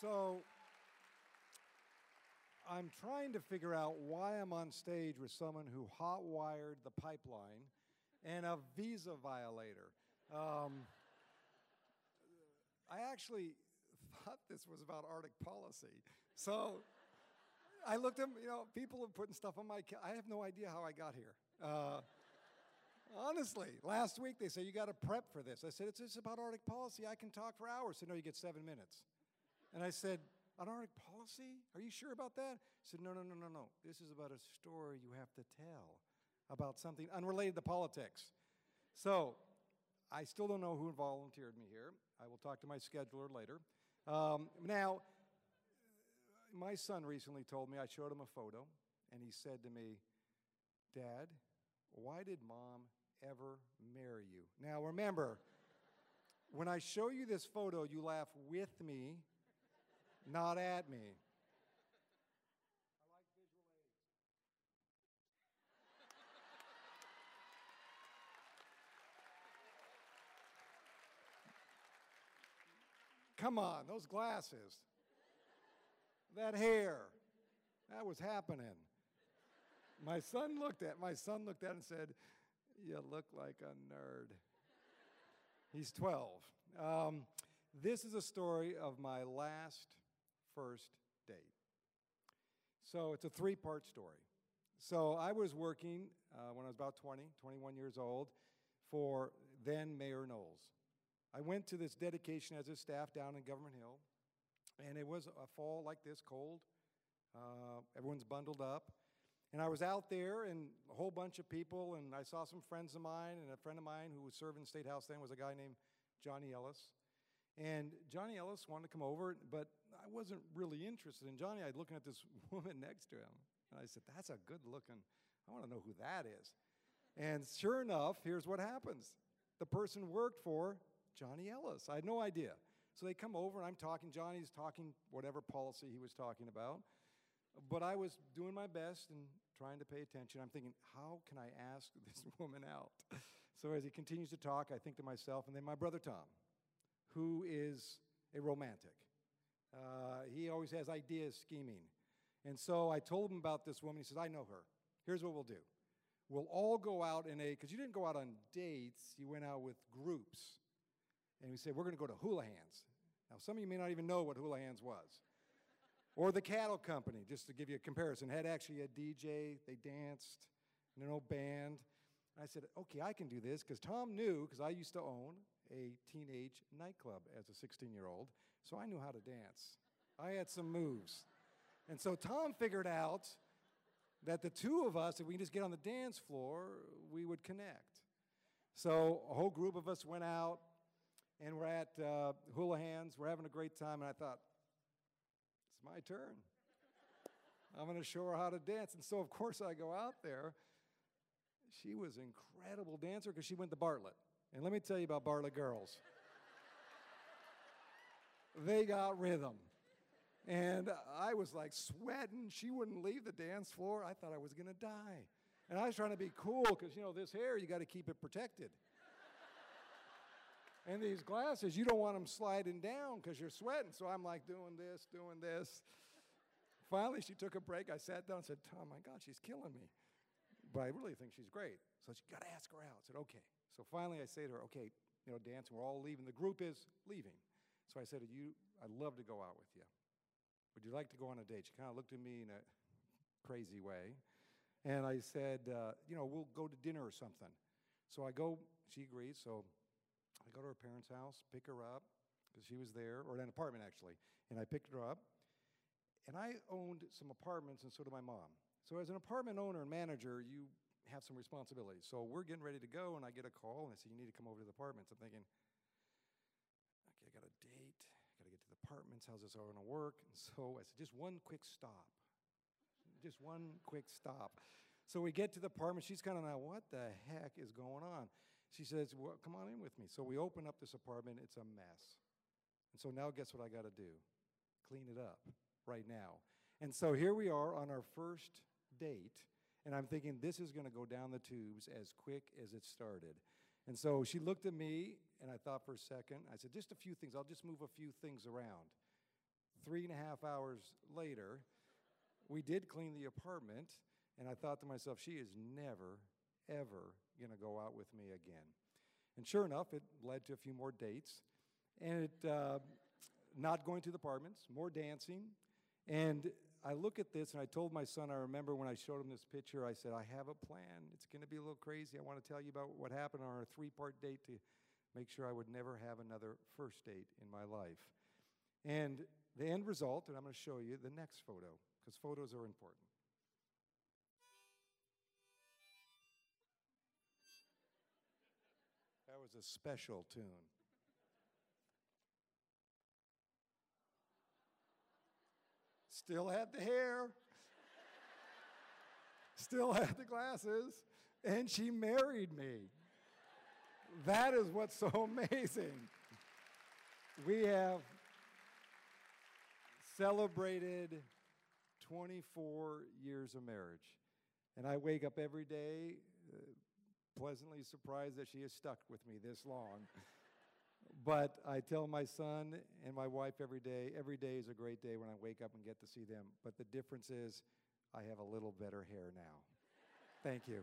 So I'm trying to figure out why I'm on stage with someone who hot wired the pipeline and a visa violator. Um, I actually thought this was about Arctic policy. So I looked at, you know, people are putting stuff on my, I have no idea how I got here. Uh, honestly, last week they said, you got to prep for this. I said, it's, it's about Arctic policy. I can talk for hours. So, no, you get seven minutes. And I said, on Arctic policy? Are you sure about that? He said, no, no, no, no, no. This is about a story you have to tell about something unrelated to politics. So, I still don't know who volunteered me here. I will talk to my scheduler later. Um, now, my son recently told me, I showed him a photo, and he said to me, Dad, why did mom ever marry you? Now, remember, when I show you this photo, you laugh with me, not at me. Come on, those glasses, that hair, that was happening. My son looked at my son looked at and said, "You look like a nerd." He's 12. Um, this is a story of my last first date. So it's a three-part story. So I was working uh, when I was about 20, 21 years old, for then Mayor Knowles. I went to this dedication as a staff down in Government Hill, and it was a fall like this, cold. Uh, everyone's bundled up. And I was out there, and a whole bunch of people, and I saw some friends of mine, and a friend of mine who was serving State House then was a guy named Johnny Ellis. And Johnny Ellis wanted to come over, but wasn't really interested in Johnny. I was looking at this woman next to him, and I said, That's a good looking, I want to know who that is. And sure enough, here's what happens the person worked for Johnny Ellis. I had no idea. So they come over, and I'm talking. Johnny's talking whatever policy he was talking about. But I was doing my best and trying to pay attention. I'm thinking, how can I ask this woman out? So as he continues to talk, I think to myself, and then my brother Tom, who is a romantic. Uh, he always has ideas scheming. And so I told him about this woman. He says, I know her. Here's what we'll do. We'll all go out in a, because you didn't go out on dates, you went out with groups. And we said, we're going to go to Houlihan's. Now, some of you may not even know what Houlihan's was. Or the cattle company, just to give you a comparison, had actually a DJ, they danced, and an old band. I said, okay, I can do this because Tom knew, because I used to own a teenage nightclub as a 16 year old, so I knew how to dance. I had some moves. And so Tom figured out that the two of us, if we just get on the dance floor, we would connect. So a whole group of us went out, and we're at uh, Houlihan's. We're having a great time, and I thought, it's my turn. I'm going to show her how to dance. And so, of course, I go out there. She was an incredible dancer because she went to Bartlett. And let me tell you about Bartlett girls. They got rhythm. And I was like sweating. She wouldn't leave the dance floor. I thought I was going to die. And I was trying to be cool because, you know, this hair, you got to keep it protected. And these glasses, you don't want them sliding down because you're sweating. So I'm like doing this, doing this. Finally, she took a break. I sat down and said, Tom, my God, she's killing me. But I really think she's great. So she got to ask her out. I said, okay. So finally, I say to her, okay, you know, dancing, we're all leaving. The group is leaving. So I said, you, I'd love to go out with you. Would you like to go on a date? She kind of looked at me in a crazy way. And I said, uh, you know, we'll go to dinner or something. So I go, she agrees. So I go to her parents' house, pick her up, because she was there, or an apartment actually. And I picked her up. And I owned some apartments, and so did my mom. So as an apartment owner and manager, you have some responsibilities. So we're getting ready to go, and I get a call, and I say, You need to come over to the apartments. I'm thinking, Okay, I got a date. I got to get to the apartments. How's this all going to work? And so I said, Just one quick stop. Just one quick stop. So we get to the apartment. She's kind of like, What the heck is going on? She says, well, Come on in with me. So we open up this apartment. It's a mess. And so now, guess what I got to do? Clean it up right now. And so here we are on our first date, and I'm thinking this is going to go down the tubes as quick as it started. And so she looked at me, and I thought for a second, I said, just a few things, I'll just move a few things around. three and a half hours later, we did clean the apartment, and I thought to myself, she is never, ever going to go out with me again. And sure enough, it led to a few more dates, and it, uh, not going to the apartments, more dancing. And I look at this, and I told my son, I remember when I showed him this picture, I said, I have a plan. It's going to be a little crazy. I want to tell you about what happened on our three part date to make sure I would never have another first date in my life. And the end result, and I'm going to show you the next photo, because photos are important. That was a special tune. Still had the hair, still had the glasses, and she married me. That is what's so amazing. We have celebrated 24 years of marriage. And I wake up every day uh, pleasantly surprised that she has stuck with me this long. But I tell my son and my wife every day, every day is a great day when I wake up and get to see them. But the difference is I have a little better hair now. Thank you.